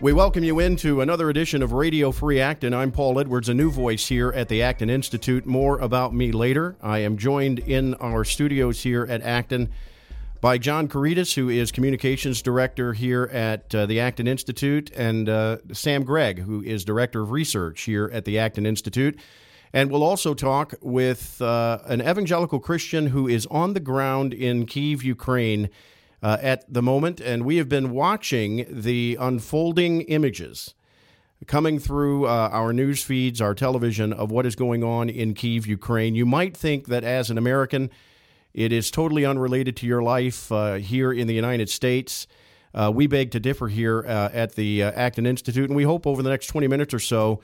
We welcome you into another edition of Radio Free Acton. I'm Paul Edwards, a new voice here at the Acton Institute. More about me later. I am joined in our studios here at Acton by John Couretas, who is communications director here at uh, the Acton Institute, and uh, Sam Gregg, who is director of research here at the Acton Institute. And we'll also talk with uh, an evangelical Christian who is on the ground in Kiev, Ukraine uh, at the moment, and we have been watching the unfolding images coming through uh, our news feeds, our television of what is going on in Kiev, Ukraine. You might think that as an American, it is totally unrelated to your life uh, here in the United States. Uh, we beg to differ here uh, at the uh, Acton Institute, and we hope over the next 20 minutes or so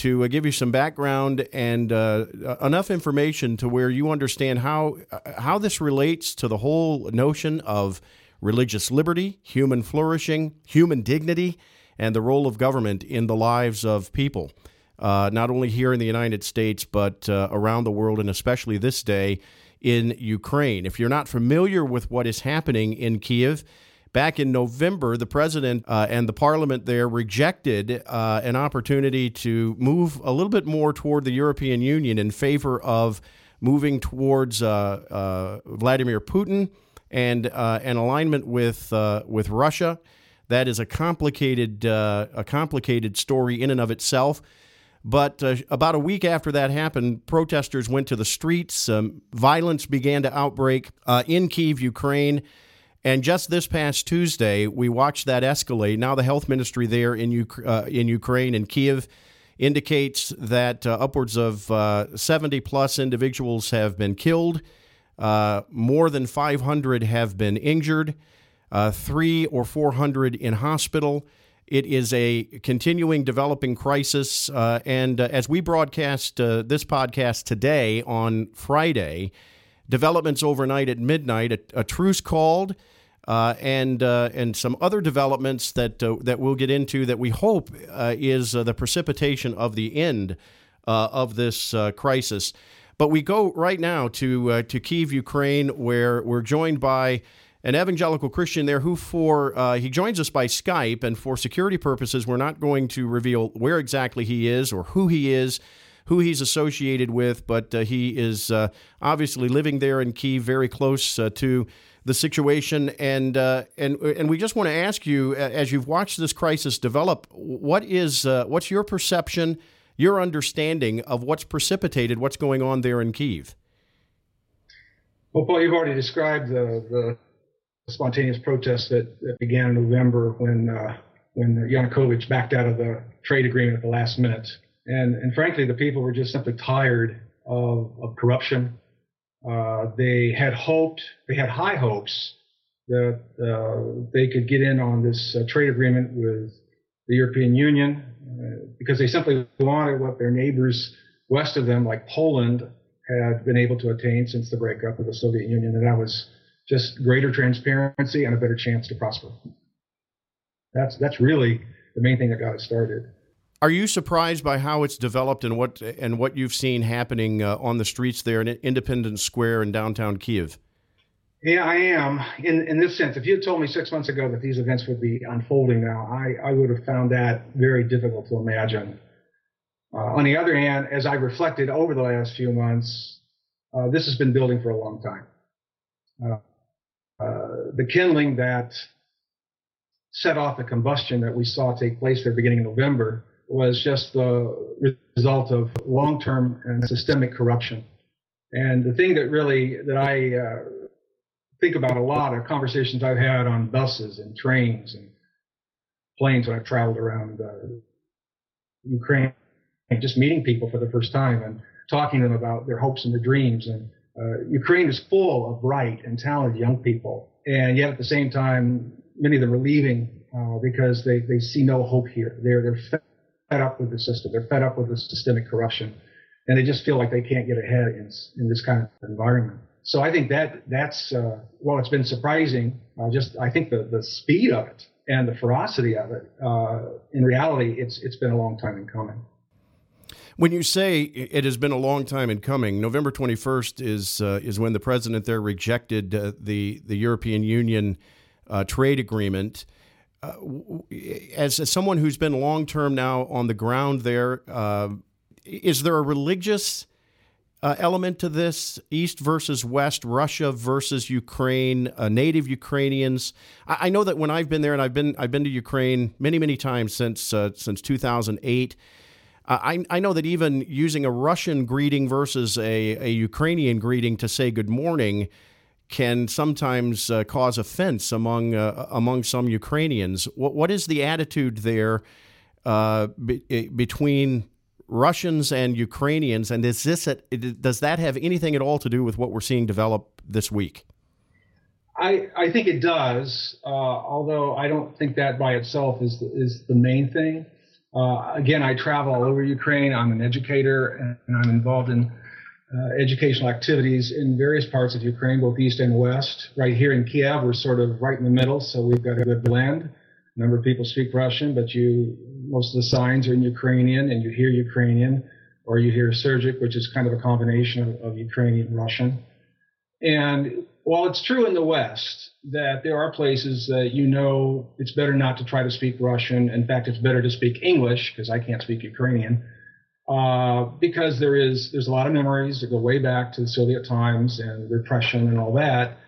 to uh, give you some background and uh, enough information to where you understand how uh, how this relates to the whole notion of religious liberty, human flourishing, human dignity, and the role of government in the lives of people, uh, not only here in the United States but uh, around the world, and especially this day in Ukraine. If you're not familiar with what is happening in Kiev, Back in November, the president uh, and the parliament there rejected uh, an opportunity to move a little bit more toward the European Union in favor of moving towards uh, uh Vladimir Putin and uh, an alignment with uh, with Russia. That is a complicated a complicated story in and of itself. But uh, about a week after that happened, protesters went to the streets. Um, violence began to outbreak uh, in Kiev, Ukraine. And just this past Tuesday, we watched that escalate. Now, the health ministry there in, uh, in Ukraine and Kiev indicates that uh, upwards of uh, 70 plus individuals have been killed, uh, more than 500 have been injured, uh, three or 400 in hospital. It is a continuing developing crisis. Uh, and as we broadcast this podcast today on Friday, developments overnight at midnight, a, a truce called. Uh, and uh, and some other developments that uh, that we'll get into that we hope uh, is uh, the precipitation of the end uh, of this crisis. But we go right now to to Kiev, Ukraine, where we're joined by an evangelical Christian there who for he joins us by Skype, and for security purposes, we're not going to reveal where exactly he is or who he is who he's associated with, but uh, he is uh, obviously living there in Kiev, very close uh, to the situation. And uh, and and we just want to ask you, as you've watched this crisis develop, what is uh, what's your perception, your understanding of what's precipitated what's going on there in Kiev? Well, Paul, you've already described the, the spontaneous protests that, that began in November when uh, when Yanukovych backed out of the trade agreement at the last minute. And, and frankly, the people were just simply tired of, of corruption. Uh, they had hoped, they had high hopes that uh, they could get in on this uh, trade agreement with the European Union uh, because they simply wanted what their neighbors west of them, like Poland, had been able to attain since the breakup of the Soviet Union, and that was just greater transparency and a better chance to prosper. That's that's really the main thing that got it started. Are you surprised by how it's developed and what and what you've seen happening uh, on the streets there in Independence Square in downtown Kiev? Yeah, I am. In in this sense, if you had told me six months ago that these events would be unfolding now, I, I would have found that very difficult to imagine. Uh, on the other hand, as I reflected over the last few months, uh, this has been building for a long time. Uh, uh, the kindling that set off the combustion that we saw take place there beginning in November was just the result of long-term and systemic corruption. And the thing that really that I uh, think about a lot are conversations I've had on buses and trains and planes when I've traveled around uh, Ukraine, just meeting people for the first time and talking to them about their hopes and their dreams. And uh, Ukraine is full of bright and talented young people, and yet at the same time, many of them are leaving uh, because they, they see no hope here. They're they're fed up with the system. They're fed up with the systemic corruption, and they just feel like they can't get ahead in, in this kind of environment. So I think that that's uh, well, it's been surprising. Uh, just I think the the speed of it and the ferocity of it. Uh, in reality, it's it's been a long time in coming. When you say it has been a long time in coming, November 21st is uh, is when the president there rejected uh, the the European Union uh, trade agreement. Uh, as, as someone who's been long term now on the ground there, uh, is there a religious uh, element to this East versus West, Russia versus Ukraine, uh, native Ukrainians. I, I, know that when I've been there, and I've been I've been to Ukraine many many times since uh, since 2008. Uh, I, I know that even using a Russian greeting versus a, a Ukrainian greeting to say good morning can sometimes uh, cause offense among uh, among some Ukrainians. What what is the attitude there be, between Russians and Ukrainians, and is this a, does that have anything at all to do with what we're seeing develop this week? I, I think it does, uh, although I don't think that by itself is the, is the main thing. Uh, again, I travel all over Ukraine. I'm an educator, and I'm involved in uh, educational activities in various parts of Ukraine, both east and west. Right here in Kiev, we're sort of right in the middle, so we've got a good blend. A number of people speak Russian, but you most of the signs are in Ukrainian, and you hear Ukrainian, or you hear Surzhyk, which is kind of a combination of, of Ukrainian Russian. And while it's true in the West that there are places that you know it's better not to try to speak Russian. In fact, it's better to speak English because I can't speak Ukrainian. Uh, because there is there's a lot of memories that go way back to the Soviet times and repression and all that.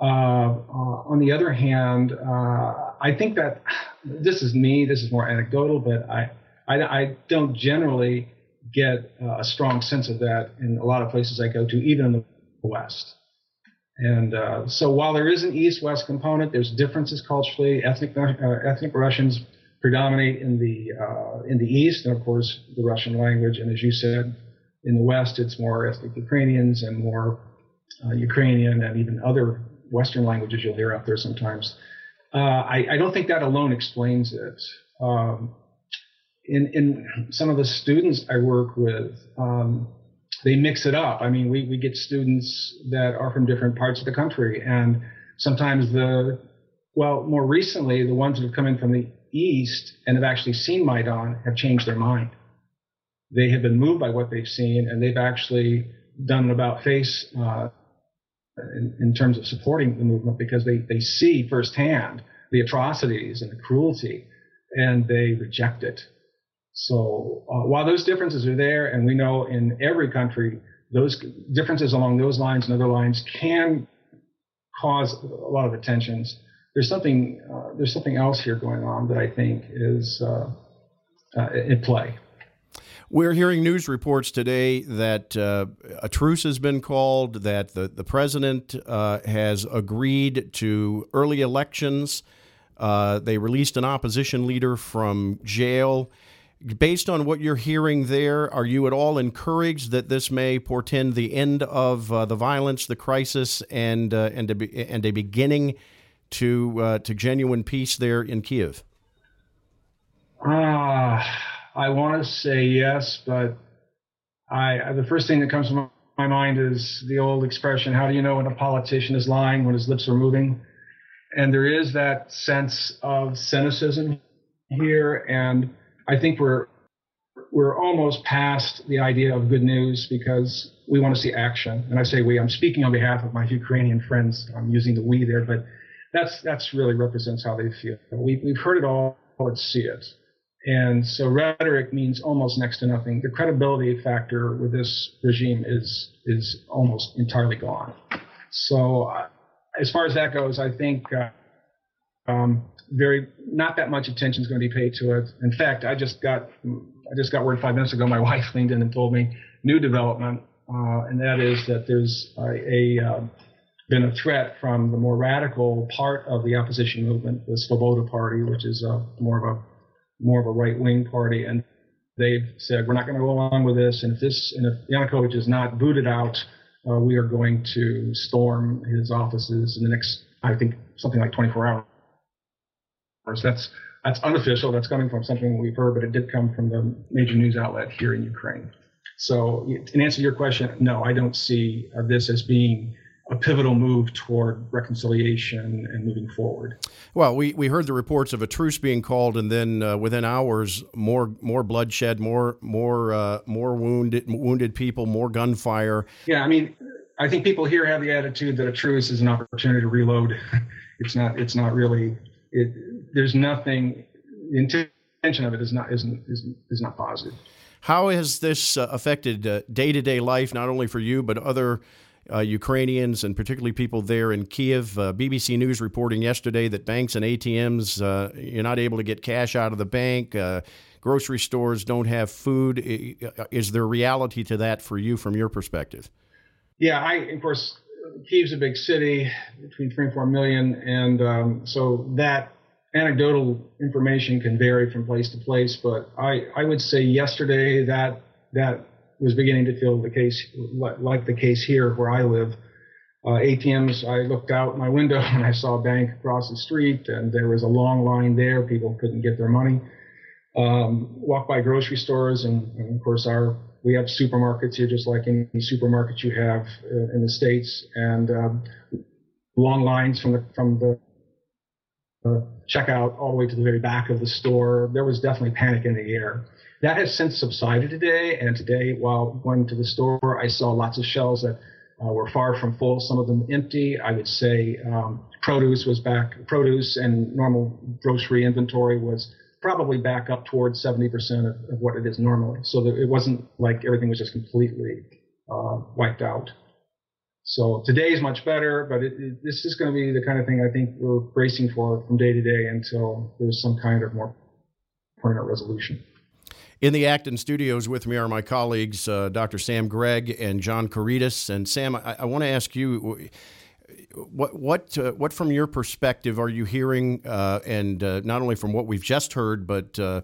Uh, uh, on the other hand, uh, I think that this is me. This is more anecdotal, but I I, I don't generally get a strong sense of that in a lot of places I go to, even in the West. And uh, so while there is an East-West component, there's differences culturally. Ethnic uh, ethnic Russians predominate in the uh, in the East, and of course the Russian language. And as you said, in the West, it's more ethnic Ukrainians and more uh, Ukrainian and even other Western languages you'll hear out there sometimes. Uh, I, I, don't think that alone explains it. Um, in, in some of the students I work with, um, they mix it up. I mean, we, we get students that are from different parts of the country, and sometimes the, well, more recently, the ones that have come in from the East and have actually seen Maidan have changed their mind. They have been moved by what they've seen, and they've actually done an about face uh, in, in, terms of supporting the movement because they, they see firsthand the atrocities and the cruelty and they reject it. So uh, while those differences are there, and we know in every country, those differences along those lines and other lines can cause a lot of the tensions. There's something uh, there's something else here going on that I think is uh, uh at play. We're hearing news reports today that uh, a truce has been called, that the, the president uh, has agreed to early elections. Uh, they released an opposition leader from jail. Based on what you're hearing there, are you at all encouraged that this may portend the end of the violence, the crisis, and and and a beginning to uh, to genuine peace there in Kiev? Ah I want to say yes, but I the first thing that comes to my mind is the old expression: "How do you know when a politician is lying when his lips are moving?" And there is that sense of cynicism here, and I think we're we're almost past the idea of good news because we want to see action. And I say we, I'm speaking on behalf of my Ukrainian friends. I'm using the we there, but that's that's really represents how they feel. We, we've heard it all. Let's see it. And so rhetoric means almost next to nothing. The credibility factor with this regime is is almost entirely gone. So uh, as far as that goes, I think uh, um, very not that much attention is going to be paid to it. In fact, I just got I just got word five minutes ago. My wife leaned in and told me new development, uh, and that is that there's a, a uh, been a threat from the more radical part of the opposition movement, the Svoboda Party, which is uh, more of a more of a right wing party, and they've said we're not going to go along with this. And if this, and if Yanukovych is not booted out, uh, we are going to storm his offices in the next, I think, something like 24 hours. That's that's unofficial. That's coming from something we've heard, but it did come from the major news outlet here in Ukraine. So, in answer to your question, no, I don't see uh, this as being a pivotal move toward reconciliation and moving forward. Well, we, we heard the reports of a truce being called, and then uh, within hours, more more bloodshed, more more uh, more wounded wounded people, more gunfire. Yeah, I mean, I think people here have the attitude that a truce is an opportunity to reload. it's not. It's not really. it, there's nothing. The intention of it is not is is, is not positive. How has this uh, affected day to day life, not only for you but other uh, Ukrainians and particularly people there in Kiev? Uh, BBC News reporting yesterday that banks and ATMs uh, you're not able to get cash out of the bank. Uh, grocery stores don't have food. Is there reality to that for you from your perspective? Yeah, I of course Kiev's a big city, between three and four million, and um, so that anecdotal information can vary from place to place. But I, I would say yesterday that that was beginning to feel the case, like the case here where I live. Uh, ATMs, I looked out my window and I saw a bank across the street, and there was a long line there. People couldn't get their money. Um, walk by grocery stores, and, and of course, our we have supermarkets here, just like any supermarket you have uh, in the states, and um, long lines from the from the uh, checkout all the way to the very back of the store. There was definitely panic in the air. That has since subsided today, and today, while going to the store, I saw lots of shelves that uh, were far from full. Some of them empty. I would say um, produce was back. Produce and normal grocery inventory was probably back up towards 70% of, of what it is normally. So that it wasn't like everything was just completely uh, wiped out. So today is much better, but it, it, this is going to be the kind of thing I think we're bracing for from day to day until there's some kind of more permanent resolution. In the Acton studios with me are my colleagues, uh, Dr. Sam Gregg and John Couretas. And Sam, I, I want to ask you what what uh, what from your perspective are you hearing, uh, and uh, not only from what we've just heard, but uh,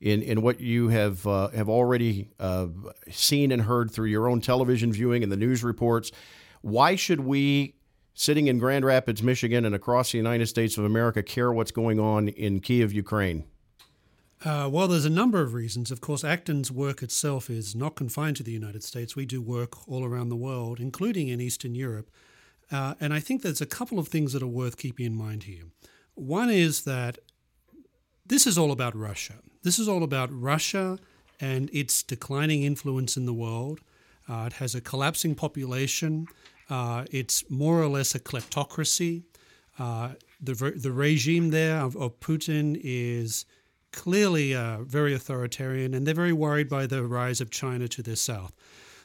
in in what you have uh, have already uh, seen and heard through your own television viewing and the news reports? Why should we, sitting in Grand Rapids, Michigan, and across the United States of America, care what's going on in Kiev, Ukraine? Uh, well, there's a number of reasons. Of course, Acton's work itself is not confined to the United States. We do work all around the world, including in Eastern Europe. Uh, and I think there's a couple of things that are worth keeping in mind here. One is that this is all about Russia. This is all about Russia and its declining influence in the world. Uh, it has a collapsing population. Uh, it's more or less a kleptocracy. Uh, the, the regime there of, of Putin is clearly uh, very authoritarian, and they're very worried by the rise of China to their south.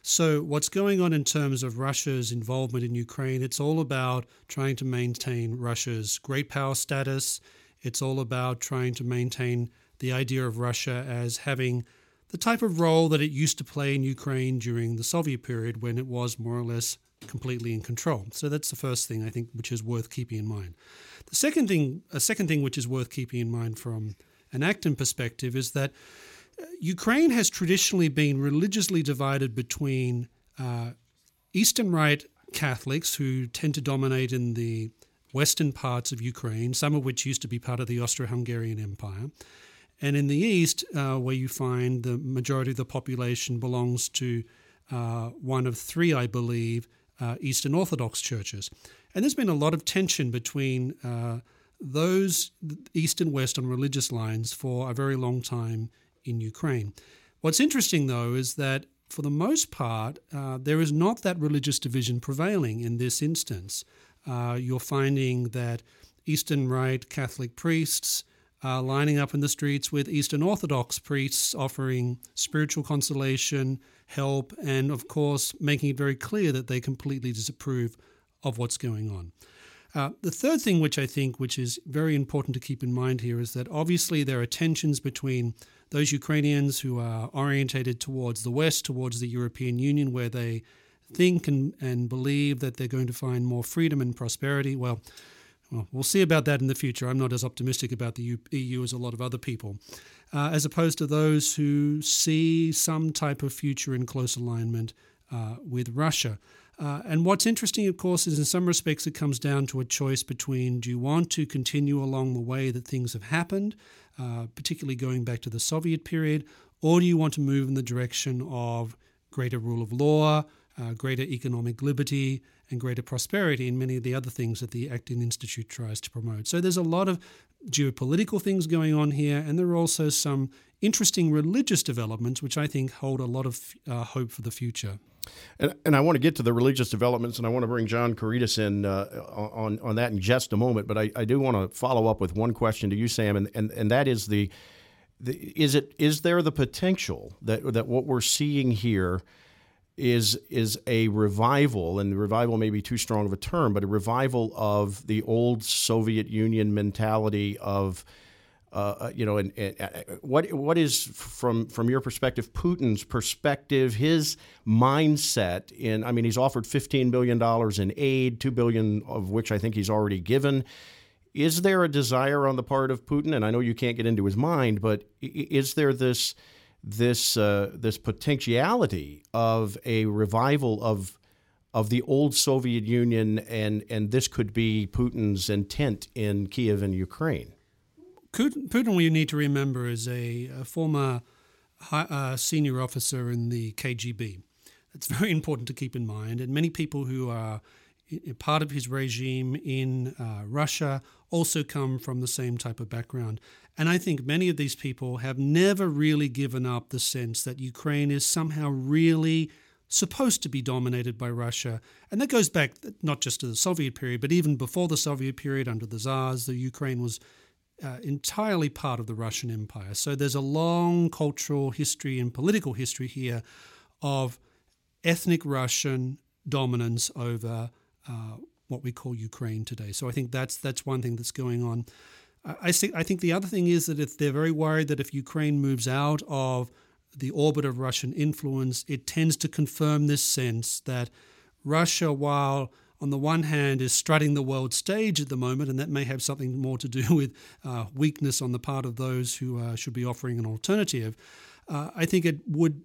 So, what's going on in terms of Russia's involvement in Ukraine? It's all about trying to maintain Russia's great power status. It's all about trying to maintain the idea of Russia as having the type of role that it used to play in Ukraine during the Soviet period when it was more or less completely in control. So that's the first thing I think which is worth keeping in mind. The second thing, a second thing which is worth keeping in mind from an Acton perspective is that Ukraine has traditionally been religiously divided between uh, Eastern Rite Catholics, who tend to dominate in the western parts of Ukraine, some of which used to be part of the Austro Hungarian Empire, and in the east, uh, where you find the majority of the population belongs to uh, one of three, I believe, uh, Eastern Orthodox churches. And there's been a lot of tension between uh, those east and west on religious lines for a very long time in Ukraine. What's interesting, though, is that for the most part, uh, there is not that religious division prevailing in this instance. Uh, you're finding that Eastern Rite Catholic priests are lining up in the streets with Eastern Orthodox priests offering spiritual consolation, help, and of course, making it very clear that they completely disapprove of what's going on. Uh, the third thing, which I think, which is very important to keep in mind here, is that obviously there are tensions between those Ukrainians who are orientated towards the West, towards the European Union, where they think and, and believe that they're going to find more freedom and prosperity. Well, well, we'll see about that in the future. I'm not as optimistic about the EU as a lot of other people, uh, as opposed to those who see some type of future in close alignment uh, with Russia. Uh, and what's interesting, of course, is in some respects it comes down to a choice between do you want to continue along the way that things have happened, uh, particularly going back to the Soviet period, or do you want to move in the direction of greater rule of law, uh, greater economic liberty, and greater prosperity, and many of the other things that the Acton Institute tries to promote? So there's a lot of geopolitical things going on here, and there are also some interesting religious developments, which I think hold a lot of uh, hope for the future. And, and, I want to get to the religious developments, and I want to bring John Couretas in uh, on on that in just a moment. But I, I do want to follow up with one question to you, Sam, and, and, and that is the, the is it is there the potential that that what we're seeing here is is a revival, and revival may be too strong of a term, but a revival of the old Soviet Union mentality of uh, uh, you know, and, and, uh, what what is from from your perspective, Putin's perspective, his mindset in? I mean, he's offered fifteen billion dollars in aid, two billion of which I think he's already given. Is there a desire on the part of Putin? And I know you can't get into his mind, but is there this this uh, this potentiality of a revival of of the old Soviet Union, and and this could be Putin's intent in Kiev and Ukraine? Putin, we need to remember, is a, a former high, uh, senior officer in the KGB. It's very important to keep in mind. And many people who are part of his regime in uh, Russia also come from the same type of background. And I think many of these people have never really given up the sense that Ukraine is somehow really supposed to be dominated by Russia. And that goes back not just to the Soviet period, but even before the Soviet period under the Tsars, the Ukraine was uh, entirely part of the Russian Empire. So there's a long cultural history and political history here of ethnic Russian dominance over uh, what we call Ukraine today. So I think that's that's one thing that's going on. I think I think the other thing is that if they're very worried that if Ukraine moves out of the orbit of Russian influence, it tends to confirm this sense that Russia, while on the one hand, is strutting the world stage at the moment, and that may have something more to do with uh, weakness on the part of those who uh, should be offering an alternative. Uh, I think it would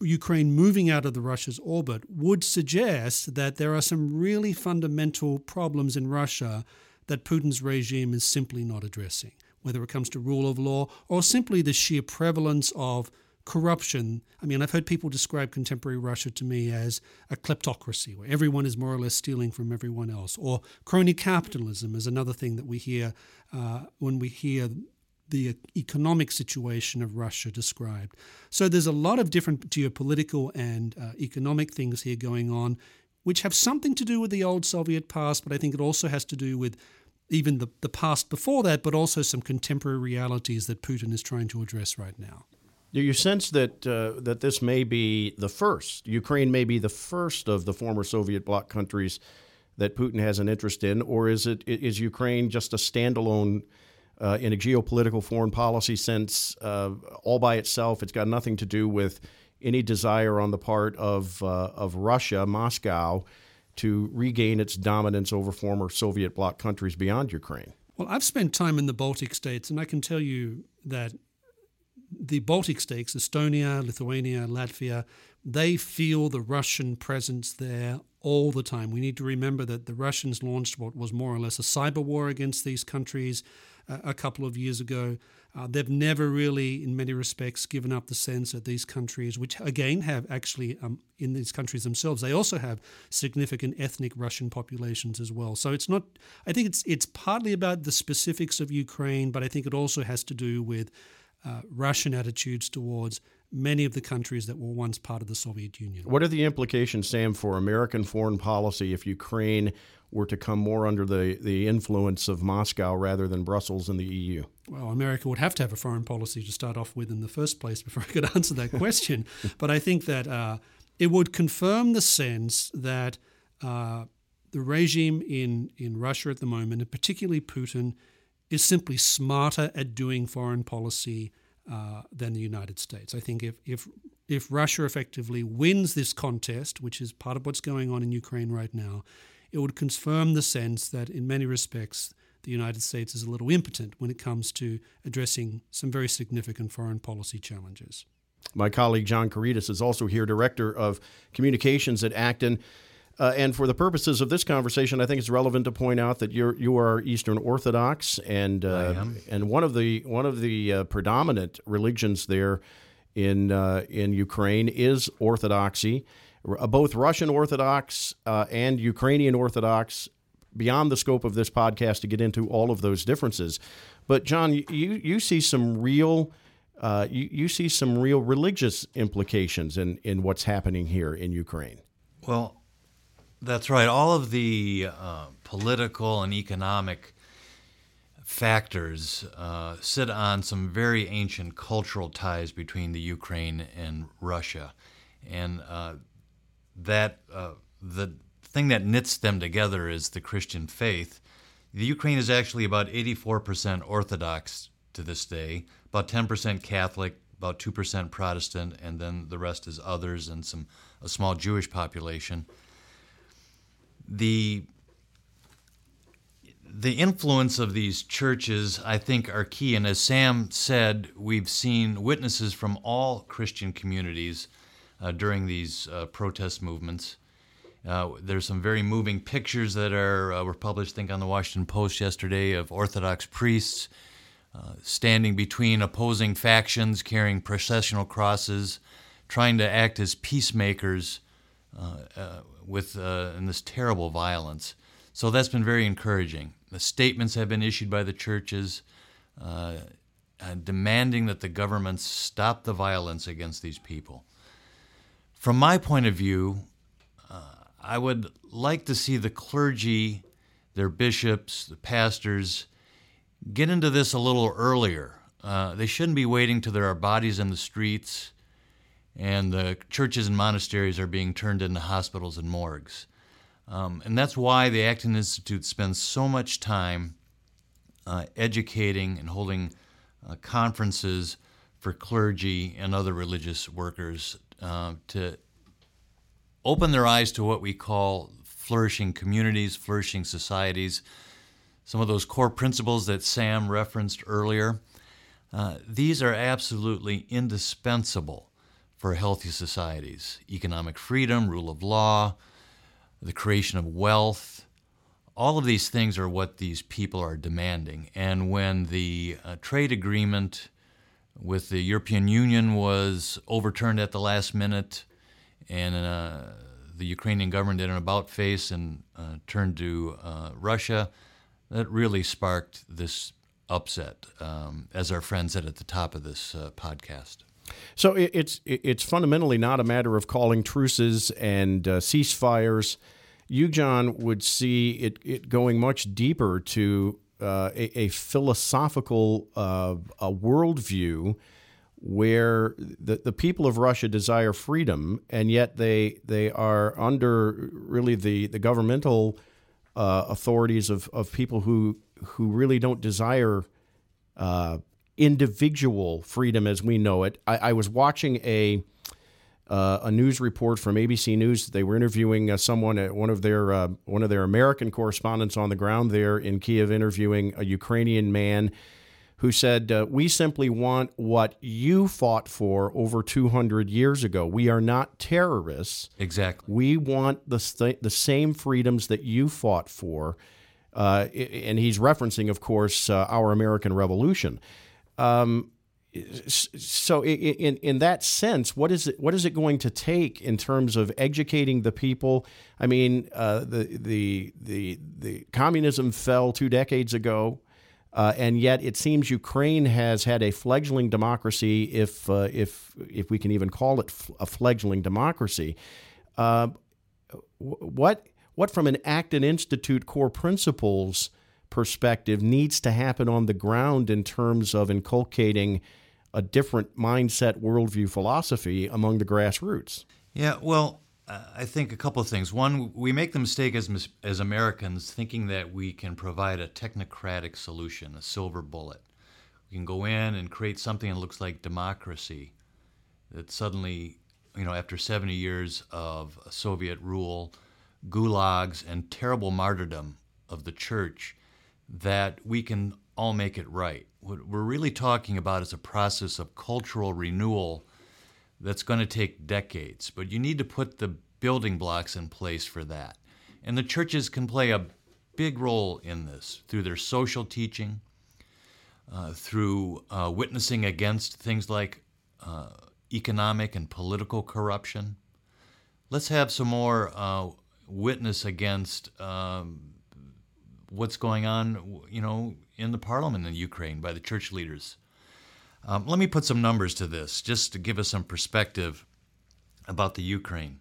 Ukraine moving out of the Russia's orbit would suggest that there are some really fundamental problems in Russia that Putin's regime is simply not addressing, whether it comes to rule of law or simply the sheer prevalence of corruption. I mean, I've heard people describe contemporary Russia to me as a kleptocracy, where everyone is more or less stealing from everyone else, or crony capitalism is another thing that we hear uh, when we hear the economic situation of Russia described. So there's a lot of different geopolitical and uh, economic things here going on, which have something to do with the old Soviet past, but I think it also has to do with even the, the past before that, but also some contemporary realities that Putin is trying to address right now. Do you sense that uh, that this may be the first? Ukraine may be the first of the former Soviet bloc countries that Putin has an interest in, or is it is Ukraine just a standalone uh, in a geopolitical foreign policy sense uh, all by itself? It's got nothing to do with any desire on the part of uh, of Russia, Moscow, to regain its dominance over former Soviet bloc countries beyond Ukraine. Well, I've spent time in the Baltic states, and I can tell you that the Baltic states, Estonia, Lithuania, Latvia, they feel the Russian presence there all the time. We need to remember that the Russians launched what was more or less a cyber war against these countries uh, a couple of years ago. Uh, they've never really, in many respects, given up the sense that these countries, which again have actually um, in these countries themselves, they also have significant ethnic Russian populations as well. So it's not. I think it's it's partly about the specifics of Ukraine, but I think it also has to do with uh, Russian attitudes towards many of the countries that were once part of the Soviet Union. What are the implications, Sam, for American foreign policy if Ukraine were to come more under the, the influence of Moscow rather than Brussels and the EU? Well, America would have to have a foreign policy to start off with in the first place before I could answer that question. but I think that uh, it would confirm the sense that uh, the regime in, in Russia at the moment, and particularly Putin, is simply smarter at doing foreign policy uh, than the United States. I think if, if if Russia effectively wins this contest, which is part of what's going on in Ukraine right now, it would confirm the sense that in many respects the United States is a little impotent when it comes to addressing some very significant foreign policy challenges. My colleague John Couretas is also here, Director of Communications at Acton. Uh, and for the purposes of this conversation, I think it's relevant to point out that you're you are Eastern Orthodox, and uh, and one of the one of the uh, predominant religions there in uh, in Ukraine is Orthodoxy, uh, both Russian Orthodox uh, and Ukrainian Orthodox. Beyond the scope of this podcast to get into all of those differences, but John, you you see some real uh, you, you see some real religious implications in, in what's happening here in Ukraine. Well, that's right. All of the uh, political and economic factors uh, sit on some very ancient cultural ties between the Ukraine and Russia, and uh, that uh, the thing that knits them together is the Christian faith. The Ukraine is actually about 84% Orthodox to this day, about 10% Catholic, about 2% Protestant, and then the rest is others and some a small Jewish population. The the influence of these churches, I think, are key. And as Sam said, we've seen witnesses from all Christian communities uh, during these uh, protest movements. Uh, there's some very moving pictures that are uh, were published, I think, on the Washington Post yesterday of Orthodox priests uh, standing between opposing factions, carrying processional crosses, trying to act as peacemakers with in this terrible violence. So that's been very encouraging. The statements have been issued by the churches uh, uh, demanding that the governments stop the violence against these people. From my point of view, uh, I would like to see the clergy, their bishops, the pastors, get into this a little earlier. Uh, they shouldn't be waiting till there are bodies in the streets and the churches and monasteries are being turned into hospitals and morgues. Um, and that's why the Acton Institute spends so much time uh, educating and holding uh, conferences for clergy and other religious workers uh, to open their eyes to what we call flourishing communities, flourishing societies. Some of those core principles that Sam referenced earlier, uh, these are absolutely indispensable for healthy societies economic freedom, rule of law, the creation of wealth. All of these things are what these people are demanding. And when the uh, trade agreement with the European Union was overturned at the last minute, and uh, the Ukrainian government did an about face and uh, turned to uh, Russia, that really sparked this upset, um, as our friend said at the top of this uh, podcast. So it's it's fundamentally not a matter of calling truces and uh, ceasefires. You, John, would see it, it going much deeper to uh, a, a, philosophical uh, a worldview where the, the people of Russia desire freedom, and yet they they are under really the the governmental uh, authorities of, of people who who really don't desire uh, individual freedom as we know it. I, I was watching a uh, a news report from ABC News. They were interviewing uh, someone, uh, one of their uh, one of their American correspondents on the ground there in Kiev, interviewing a Ukrainian man who said, uh, "We simply want what you fought for over 200 years ago. We are not terrorists. Exactly. We want the st- the same freedoms that you fought for." Uh, and he's referencing, of course, our American Revolution. Um, so in in that sense, what is it what is it going to take in terms of educating the people? I mean, uh, the the the the communism fell two decades ago, uh, and yet it seems Ukraine has had a fledgling democracy, if uh, if if we can even call it a fledgling democracy. Uh, what what from an Acton Institute core principles perspective needs to happen on the ground in terms of inculcating a different mindset, worldview, philosophy among the grassroots. Yeah, well, uh, I think a couple of things. One, we make the mistake as as Americans thinking that we can provide a technocratic solution, a silver bullet. We can go in and create something that looks like democracy. That suddenly, you know, after 70 years of Soviet rule, gulags, and terrible martyrdom of the church, that we can all make it right. What we're really talking about is a process of cultural renewal that's going to take decades, but you need to put the building blocks in place for that. And the churches can play a big role in this through their social teaching, uh, through uh, witnessing against things like uh, economic and political corruption. Let's have some more uh, witness against um, what's going on, you know, in the parliament in Ukraine by the church leaders. Um, let me put some numbers to this just to give us some perspective about the Ukraine.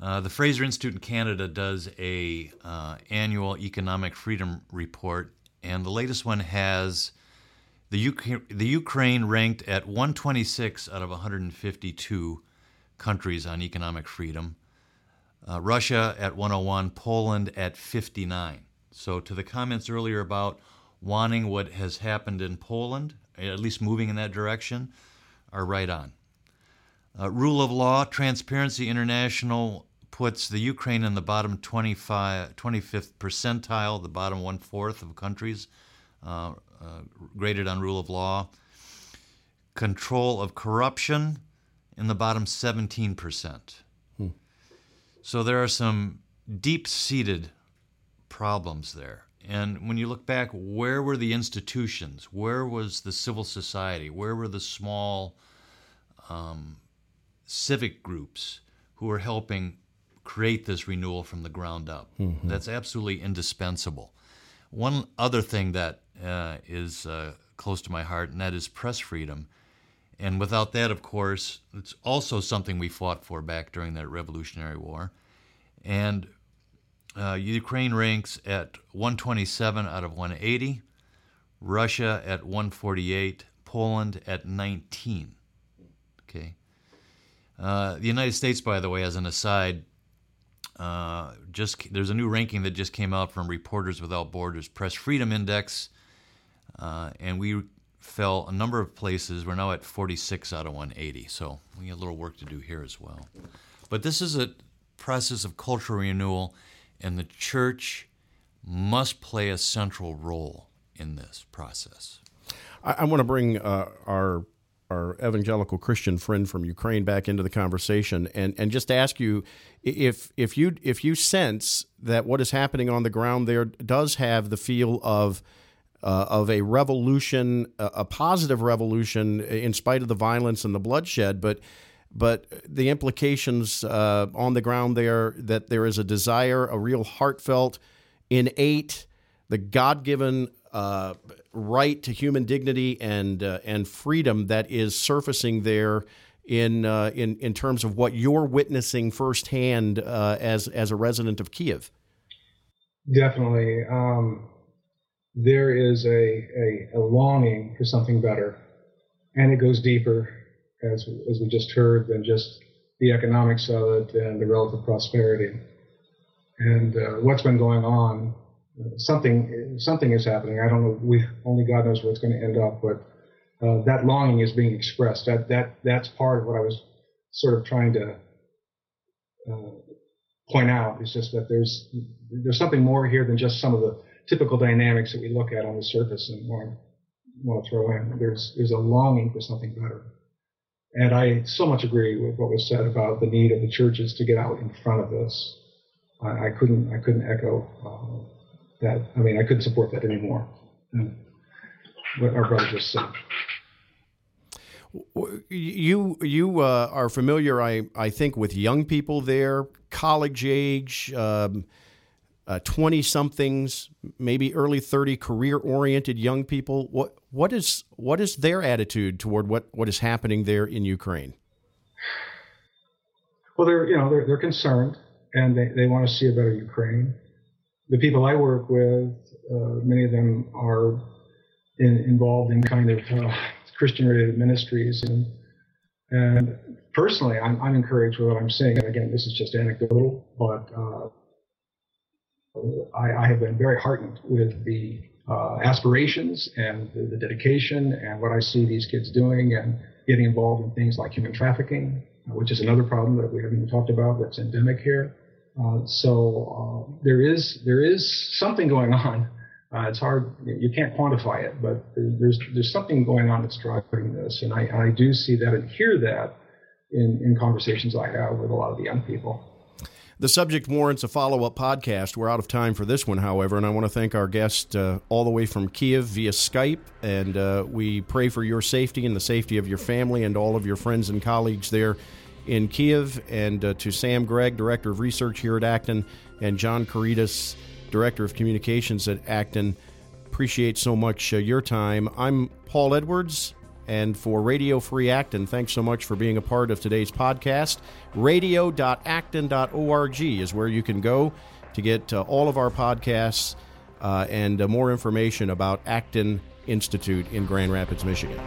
Uh, the Fraser Institute in Canada does a uh, annual economic freedom report, and the latest one has the, UK, the Ukraine ranked at 126 out of 152 countries on economic freedom. Uh, Russia at 101, Poland at 59. So, to the comments earlier about wanting what has happened in Poland, at least moving in that direction, are right on. Uh, rule of law, Transparency International puts the Ukraine in the bottom 25, 25th percentile, the bottom one fourth of countries uh, uh, graded on rule of law. Control of corruption in the bottom 17%. Hmm. So there are some deep seated problems there. And when you look back, where were the institutions? Where was the civil society? Where were the small um, civic groups who were helping create this renewal from the ground up? Mm-hmm. That's absolutely indispensable. One other thing that uh, is uh, close to my heart, and that is press freedom. And without that, of course, it's also something we fought for back during that Revolutionary War. And uh, Ukraine ranks at 127 out of 180, Russia at 148, Poland at 19. Okay. Uh, the United States, by the way, as an aside, uh, just there's a new ranking that just came out from Reporters Without Borders Press Freedom Index, uh, and we fell a number of places. We're now at 46 out of 180, so we have a little work to do here as well. But this is a process of cultural renewal, and the church must play a central role in this process. I, I want to bring uh, our our evangelical Christian friend from Ukraine back into the conversation and, and just ask you if if you if you sense that what is happening on the ground there does have the feel of uh, of a revolution, a, a positive revolution, in spite of the violence and the bloodshed, but but the implications uh, on the ground there that there is a desire, a real heartfelt, innate, the God given uh, right to human dignity and uh, and freedom that is surfacing there in uh, in in terms of what you're witnessing firsthand uh, as as a resident of Kiev. Definitely, um, there is a, a, a longing for something better, and it goes deeper, as as we just heard, than just the economics of it and the relative prosperity. And uh, what's been going on something something is happening. I don't know. We only God knows where it's going to end up, but uh, that longing is being expressed. That that that's part of what I was sort of trying to uh, point out. Is just that there's there's something more here than just some of the typical dynamics that we look at on the surface and want want to throw in. There's there's a longing for something better. And I so much agree with what was said about the need of the churches to get out in front of this. I, I couldn't I couldn't echo um, that. I mean, I couldn't support that anymore. And what our brother just said. You you uh, are familiar, I I think, with young people there, college age. Um, uh, 20 uh, somethings, maybe early 30 career oriented young people. What, what, is, what is their attitude toward what, what is happening there in Ukraine? Well, they're, you know, they're, they're concerned and they, they want to see a better Ukraine. The people I work with, uh, many of them are in, involved in kind of uh, Christian related ministries. And, and personally, I'm, I'm encouraged with what I'm seeing. And again, this is just anecdotal, but uh, I, I, have been very heartened with the uh, aspirations and the, the, dedication and what I see these kids doing and getting involved in things like human trafficking, which is another problem that we haven't even talked about that's endemic here. Uh, so uh, there is there is something going on. Uh, it's hard you can't quantify it, but there's there's something going on that's driving this, and I, I do see that and hear that in, in conversations I have with a lot of the young people. The subject warrants a follow up podcast. We're out of time for this one, however, and I want to thank our guest uh, all the way from Kiev via Skype. And uh, we pray for your safety and the safety of your family and all of your friends and colleagues there in Kiev, and uh, to Sam Gregg, Director of Research here at Acton, and John Couretas, Director of Communications at Acton. Appreciate so much uh, your time. I'm Paul Edwards, And for Radio Free Acton, thanks so much for being a part of today's podcast. Radio.acton.org is where you can go to get uh, all of our podcasts uh, and uh, more information about Acton Institute in Grand Rapids, Michigan.